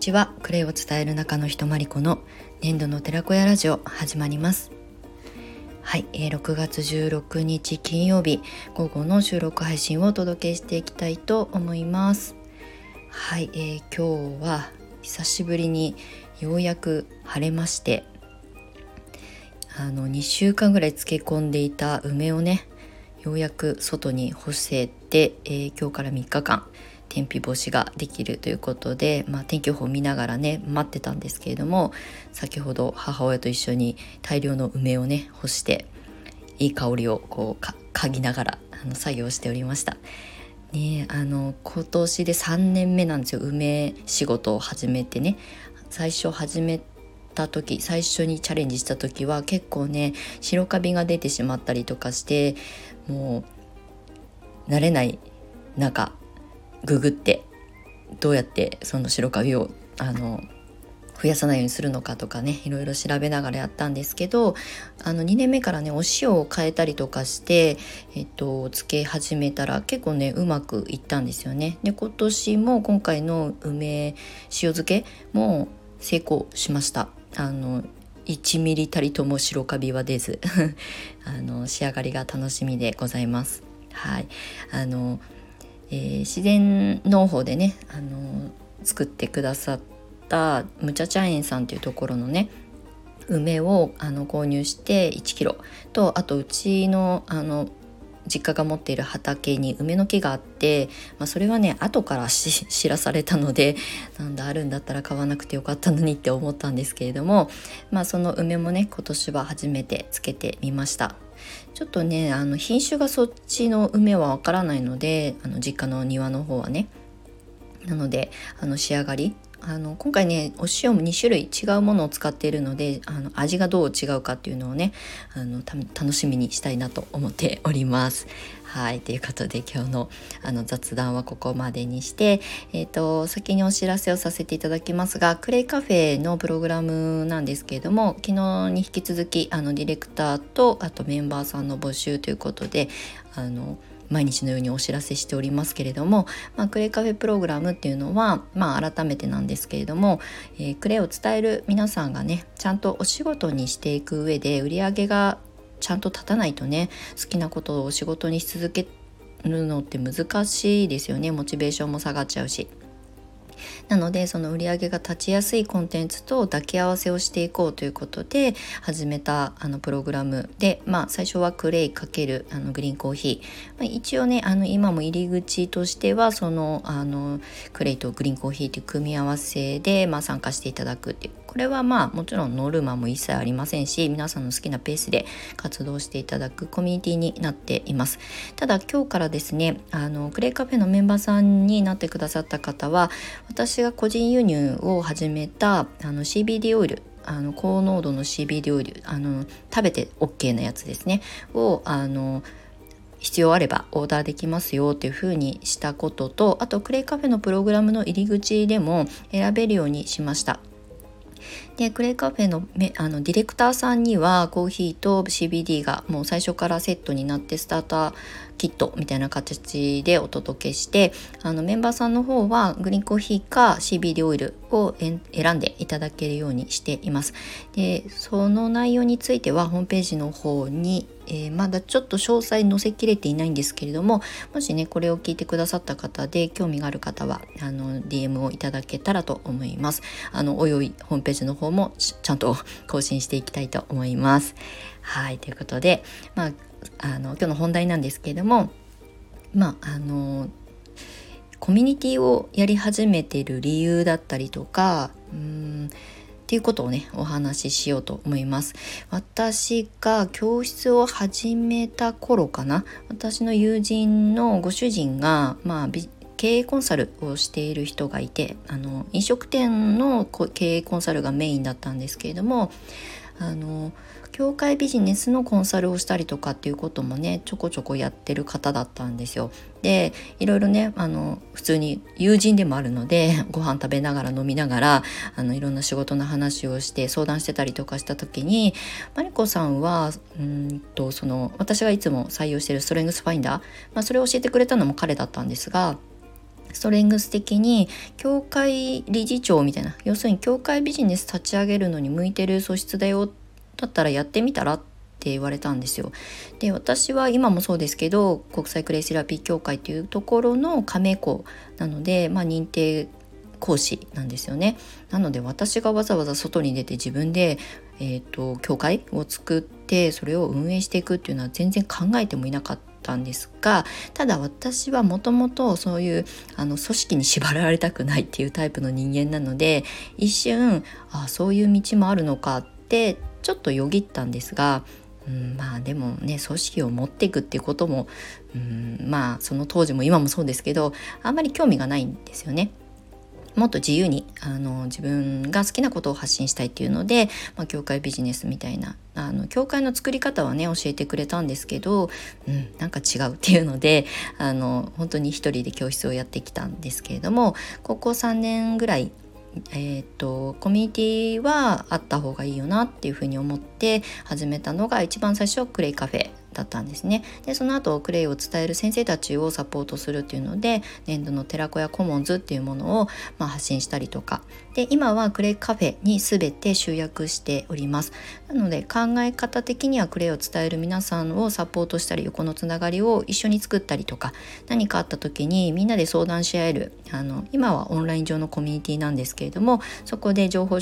ちは。クレイを伝える中のひとまりこの年度の寺子屋ラジオ始まります。はい、えー、6月16日金曜日午後の収録配信をお届けしていきたいと思います。はい、えー、今日は久しぶりにようやく晴れましてあの2週間ぐらい漬け込んでいた梅をねようやく外に干せて、えー、今日から3日間天日干しができるということで、まあ、天気予報を見ながらね待ってたんですけれども先ほど母親と一緒に大量の梅をね干していい香りをこう嗅ぎながらあの作業しておりました。ねあの今年で3年目なんですよ梅仕事を始めてね最初始めた時最初にチャレンジした時は結構ね白カビが出てしまったりとかしてもう慣れない中ググってどうやってその白カビをあの増やさないようにするのかとかねいろいろ調べながらやったんですけどあの2年目からねお塩を変えたりとかして、えっと、つけ始めたら結構ねうまくいったんですよね。で今年も今回の梅塩漬けも成功しました。あの1ミリたりとも白カビは出ず あの仕上がりが楽しみでございます。はいあのえー、自然農法でね、あの作ってくださったむちゃ茶園さんというところのね梅をあの購入して1キロとあとうちのあの実家が持っている畑に梅の木があって、まあ、それはね後から 知らされたのでなんだあるんだったら買わなくてよかったのにって思ったんですけれども、まあ、その梅もね今年は初めてつけてみました。ちょっとねあの品種がそっちの梅はわからないのであの実家の庭の方はね。なのであの仕上がりあの今回ねお塩も2種類違うものを使っているのであの味がどう違うかっていうのをねあの楽しみにしたいなと思っております。はいということで今日のあの雑談はここまでにして、えーと、先にお知らせをさせていただきますがクレイカフェのプログラムなんですけれども昨日に引き続きあのディレクターとあとメンバーさんの募集ということであの毎日のようにお知らせしておりますけれども、まあ、クレイカフェプログラムっていうのは、まあ、改めてなんですけれども、えー、クレイを伝える皆さんがねちゃんとお仕事にしていく上で売り上げがちゃんと立たないとね好きなことをお仕事にし続けるのって難しいですよねモチベーションも下がっちゃうし。なのでその売り上げが立ちやすいコンテンツと抱き合わせをしていこうということで始めたあのプログラム。で、まあ、最初はクレイ×あのグリーンコーヒー、まあ、一応ねあの今も入り口としてはそのあのクレイとグリーンコーヒーという組み合わせで、まあ、参加していただくっていうこれはまあもちろんノルマも一切ありませんし皆さんの好きなペースで活動していただくコミュニティになっています。ただ今日からですねあのクレイカフェのメンバーさんになってくださった方は私が個人輸入を始めたあの CBD オイルあの高濃度の CBD オイルあの食べて OK なやつですね。をあの必要あればオーダーできますよっていう風にしたこととあとクレイカフェのプログラムの入り口でも選べるようにしました。でクレイカフェのめあのディレクターさんにはコーヒーと CBD がもう最初からセットになってスターターキットみたいな形でお届けしてあのメンバーさんの方はグリーンコーヒーか CBD オイルを選んでいただけるようにしています。でその内容についてはホームページの方に、えー、まだちょっと詳細載せきれていないんですけれどももしねこれを聞いてくださった方で興味がある方はあの DM をいただけたらと思います。あのおいおいホームページの方もちゃんと 更新していきたいと思います。はいということで、まあ、あの今日の本題なんですけれどもまああのコミュニティをやり始めてる理由だったりとかうんっていうことをねお話ししようと思います。私が教室を始めた頃かな。私の友人のご主人がまあ経営コンサルをしている人がいてあの飲食店の経営コンサルがメインだったんですけれどもあの業界ビジネスのコンサルをしたりとかっていうこともねちょこちょこやってる方だったんですよ。でいろいろねあの普通に友人でもあるので ご飯食べながら飲みながらあのいろんな仕事の話をして相談してたりとかした時にマリコさんはうんとその私がいつも採用してるストレングスファインダー、まあ、それを教えてくれたのも彼だったんですがストレングス的に教会理事長みたいな要するに教会ビジネス立ち上げるのに向いてる素質だよだったらやってみたらって言われたんですよ。で私は今もそうですけど国際クレイセラピー協会というところの加盟校なので、まあ、認定講師なんですよね。なので私がわざわざ外に出て自分で、えーと、教会を作ってそれを運営していくっていうのは全然考えてもいなかったたんですがただ私はもともとそういうあの組織に縛られたくないっていうタイプの人間なので一瞬あそういう道もあるのかってちょっとよぎったんですがうん、まあでもね組織を持っていくっていうことも、うん、まあその当時も今もそうですけどあんまり興味がないんですよね。もっと自由にあの自分が好きなことを発信したいっていうので、まあ、教会ビジネスみたいなあの教会の作り方はね教えてくれたんですけど、うん、なんか違うっていうのであの本当に一人で教室をやってきたんですけれども高校3年ぐらいえーと、コミュニティはあった方がいいよなっていうふうに思って始めたのが一番最初クレイカフェだったんですね。でその後クレイを伝える先生たちをサポートするっていうので年度の寺子屋コモンズっていうものを、まあ、発信したりとか。で今はクレイカフェに全て集約しております。なので考え方的にはクレイを伝える皆さんをサポートしたり横のつながりを一緒に作ったりとか何かあった時にみんなで相談し合えるあの今はオンライン上のコミュニティなんですけれどもそこで情報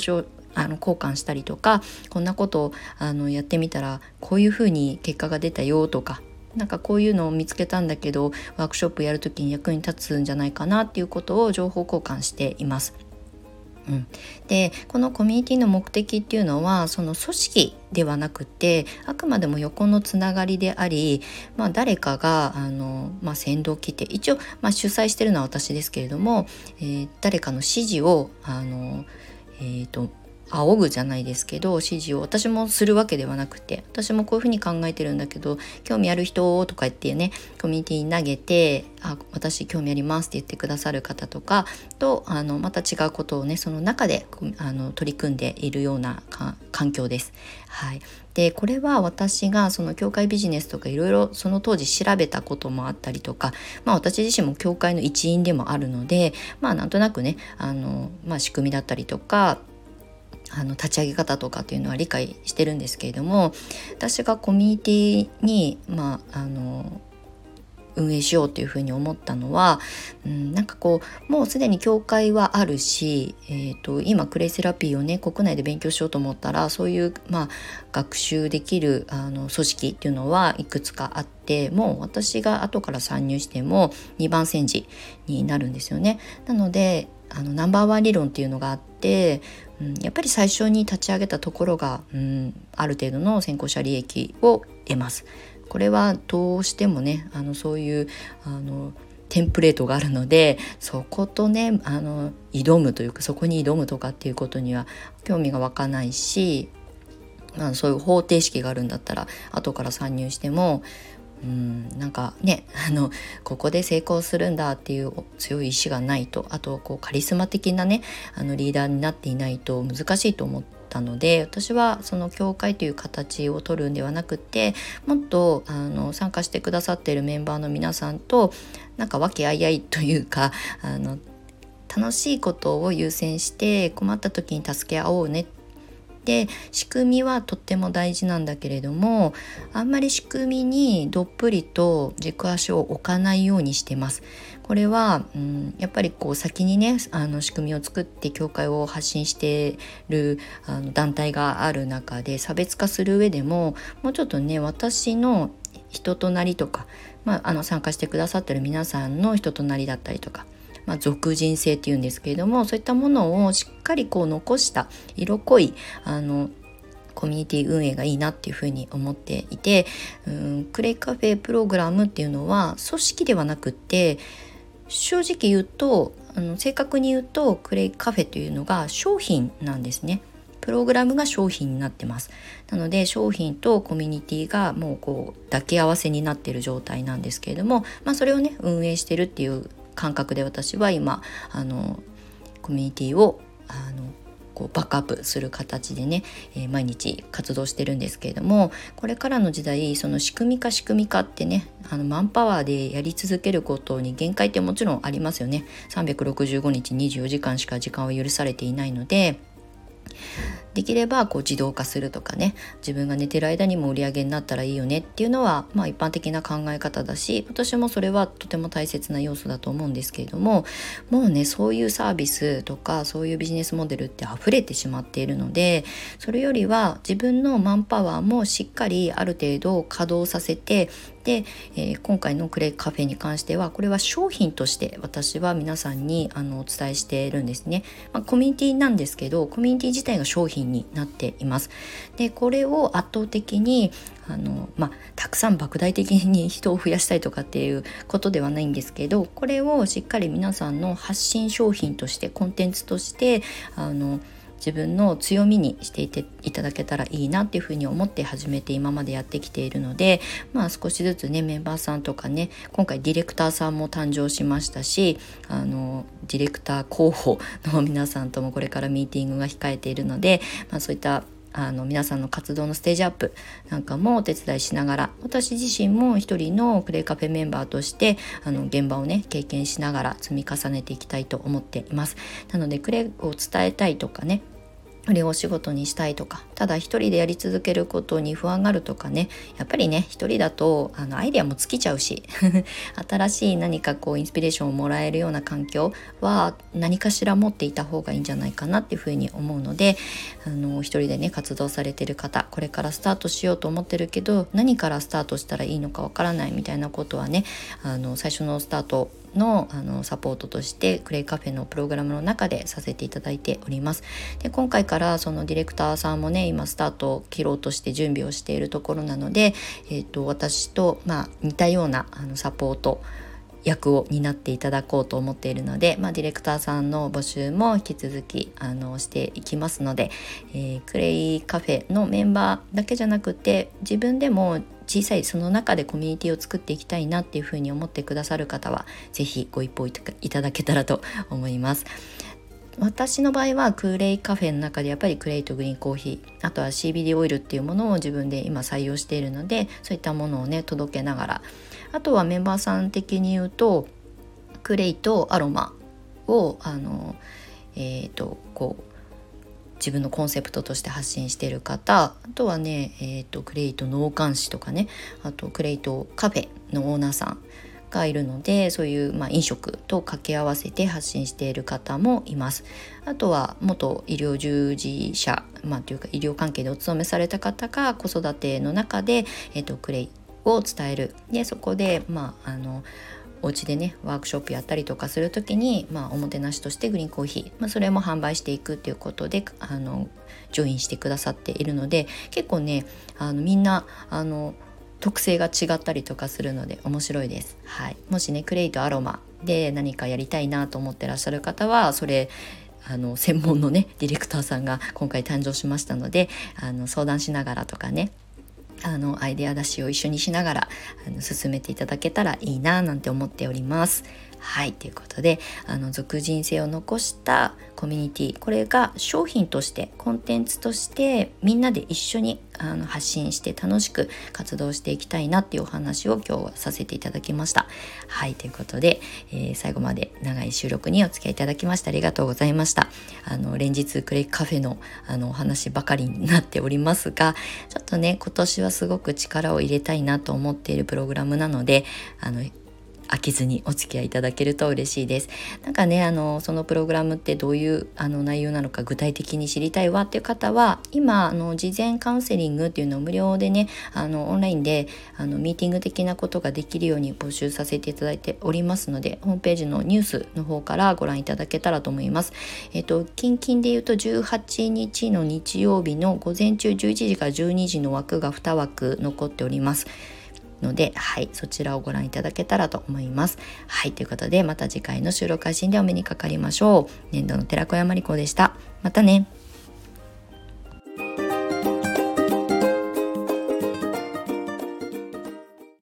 あの交換したりとかこんなことをあのやってみたらこういうふうに結果が出たよとかなんかこういうのを見つけたんだけどワークショップやる時に役に立つんじゃないかなっていうことを情報交換しています。うん、でこのコミュニティの目的っていうのはその組織ではなくてあくまでも横のつながりであり、まあ、誰かがあの、まあ、先導を切って一応、まあ、主催してるのは私ですけれども、えー、誰かの指示をあの、えーと仰ぐじゃないですけど指示を私もするわけではなくて私もこういうふうに考えてるんだけど興味ある人とか言ってねコミュニティに投げて「あ私興味あります」って言ってくださる方とかとあのまた違うことをねその中であの取り組んでいるような環境です。はい、でこれは私がその教会ビジネスとかいろいろその当時調べたこともあったりとか、まあ、私自身も教会の一員でもあるのでまあなんとなくねあの、まあ、仕組みだったりとかあの立ち上げ方とかっていうのは理解してるんですけれども私がコミュニティにまああの運営しようっていうふうに思ったのは、うん、なんかこうもうすでに教会はあるし、えーと、今クレイセラピーをね国内で勉強しようと思ったらそういう、まあ、学習できるあの組織っていうのはいくつかあってもう私が後から参入しても2番煎じになるんですよね。なのであのナンバーワン理論っていうのがあって、うん、やっぱり最初に立ち上げたところが、うん、ある程度の先行者利益を得ます。これはどうしてもねあのそういうあのテンプレートがあるのでそことねあの挑むというかそこに挑むとかっていうことには興味が湧かないし、まあ、そういう方程式があるんだったら後から参入してもうんなんかね あのここで成功するんだっていう強い意志がないとあとこうカリスマ的なねあのリーダーになっていないと難しいと思ったので私はその教会という形を取るんではなくてもっとあの参加してくださっているメンバーの皆さんとなんか和気あいあいというかあの楽しいことを優先して困った時に助け合おうねっで仕組みはとっても大事なんだけれどもあんまり仕組みにどっぷりと軸足を置かないようにしてます。これは、うん、やっぱりこう先にねあの仕組みを作って教会を発信してるあの団体がある中で差別化する上でももうちょっとね私の人となりとか、まあ、あの参加してくださってる皆さんの人となりだったりとかまあ、俗人性っていうんですけれどもそういったものをしっかりこう残した色濃いあのコミュニティ運営がいいなっていうふうに思っていてうんクレイカフェプログラムっていうのは組織ではなくって正直言うとあの正確に言うとクレイカフェというのが商品なんですね。プログラムが商品になってますなので商品とコミュニティがもうこう抱き合わせになってる状態なんですけれども、まあ、それをね運営してるっていう感覚で私は今あのコミュニティをあのこうバックアップする形でね、えー、毎日活動してるんですけれどもこれからの時代その仕組み化仕組み化ってねあのマンパワーでやり続けることに限界ってもちろんありますよね。365日24時間しか時間を許されていないのでできればこう自動化するとかね自分が寝てる間にも売り上げになったらいいよねっていうのは、まあ、一般的な考え方だし私もそれはとても大切な要素だと思うんですけれどももうねそういうサービスとかそういうビジネスモデルって溢れてしまっているのでそれよりは自分のマンパワーもしっかりある程度稼働させてで、えー、今回のクレイカフェに関してはこれは商品として私は皆さんにあのお伝えしているんですね、まあ、コミュニティなんですけどコミュニティ自体が商品になっています。でこれを圧倒的にあの、まあ、たくさん莫大的に人を増やしたいとかっていうことではないんですけどこれをしっかり皆さんの発信商品としてコンテンツとしてあの自分の強みにしていていただけたらいいなっていうふうに思って始めて今までやってきているのでまあ少しずつねメンバーさんとかね今回ディレクターさんも誕生しましたしあのディレクター候補の皆さんともこれからミーティングが控えているので、まあ、そういったあの皆さんの活動のステージアップなんかもお手伝いしながら私自身も一人のクレイカフェメンバーとしてあの現場をね経験しながら積み重ねていきたいと思っています。なのでクレイを伝えたいとかねこれをお仕事にしたいとかただ一人でやり続けることに不安があるとかねやっぱりね一人だとあのアイデアも尽きちゃうし 新しい何かこうインスピレーションをもらえるような環境は何かしら持っていた方がいいんじゃないかなっていうふうに思うのであの一人でね活動されてる方これからスタートしようと思ってるけど何からスタートしたらいいのかわからないみたいなことはねあの最初のスタートのあのサポートとしてクレイカフェのプログラムの中でさせていただいております。で今回からそのディレクターさんもね今スタートを切ろうとして準備をしているところなので、えーと、私と、まあ、似たようなあのサポート役を担っていただこうと思っているので、まあ、ディレクターさんの募集も引き続きあのしていきますので、えー、クレイカフェのメンバーだけじゃなくて自分でも小さいその中でコミュニティを作っていきたいなっていうふうに思ってくださる方は是非ご一報いただけたらと思います。私の場合はクレイカフェの中でやっぱりクレイとグリーンコーヒーあとは CBD オイルっていうものを自分で今採用しているのでそういったものをね届けながら。あとはメンバーさん的に言うとクレイとアロマをあのえっ、ー、とこう自分のコンセプトとして発信している方あとはね、えーと、クレイト農館士とかねあとクレイトカフェのオーナーさんがいるのでそういう、まあ、飲食と掛け合わせて発信している方もいます。あとは元医療従事者、まあ、というか医療関係でお勤めされた方が子育ての中で、えーと、クレイを伝えるでそこで、まあ、あのお家でねワークショップやったりとかする時に、まあ、おもてなしとしてグリーンコーヒー、まあ、それも販売していくっていうことであのジョインしてくださっているので結構ねあのみんなあの特性が違ったりとかするので面白いです。はい、もしねクレイとアロマで何かやりたいなと思ってらっしゃる方はそれあの専門のねディレクターさんが今回誕生しましたのであの相談しながらとかねあのアイデア出しを一緒にしながらあの進めていただけたらいいななんて思っております。はいということであの俗人性を残したコミュニティこれが商品としてコンテンツとしてみんなで一緒にあの発信して楽しく活動していきたいなっていうお話を今日はさせていただきました。はいということで、えー、最後まで長い収録にお付き合いいただきましてありがとうございました。あの連日クレイカフェのあのお話ばかりになっておりますがちょっとね今年はすごく力を入れたいなと思っているプログラムなのであの飽きずにお付き合いいただけると嬉しいです。なんかねあのそのプログラムってどういうあの内容なのか具体的に知りたいわっていう方は今あの事前カウンセリングっていうのを無料でねあのオンラインであのミーティング的なことができるように募集させていただいておりますのでホームページのニュースの方からご覧いただけたらと思います。えっ、と近々で言うと18日の日曜日の午前中11時から12時の枠が2枠残っております。ので、はい、そちらをご覧いただけたらと思います。はい、ということで、また次回の収録配信でお目にかかりましょう。年度の寺子山理子でした。またね。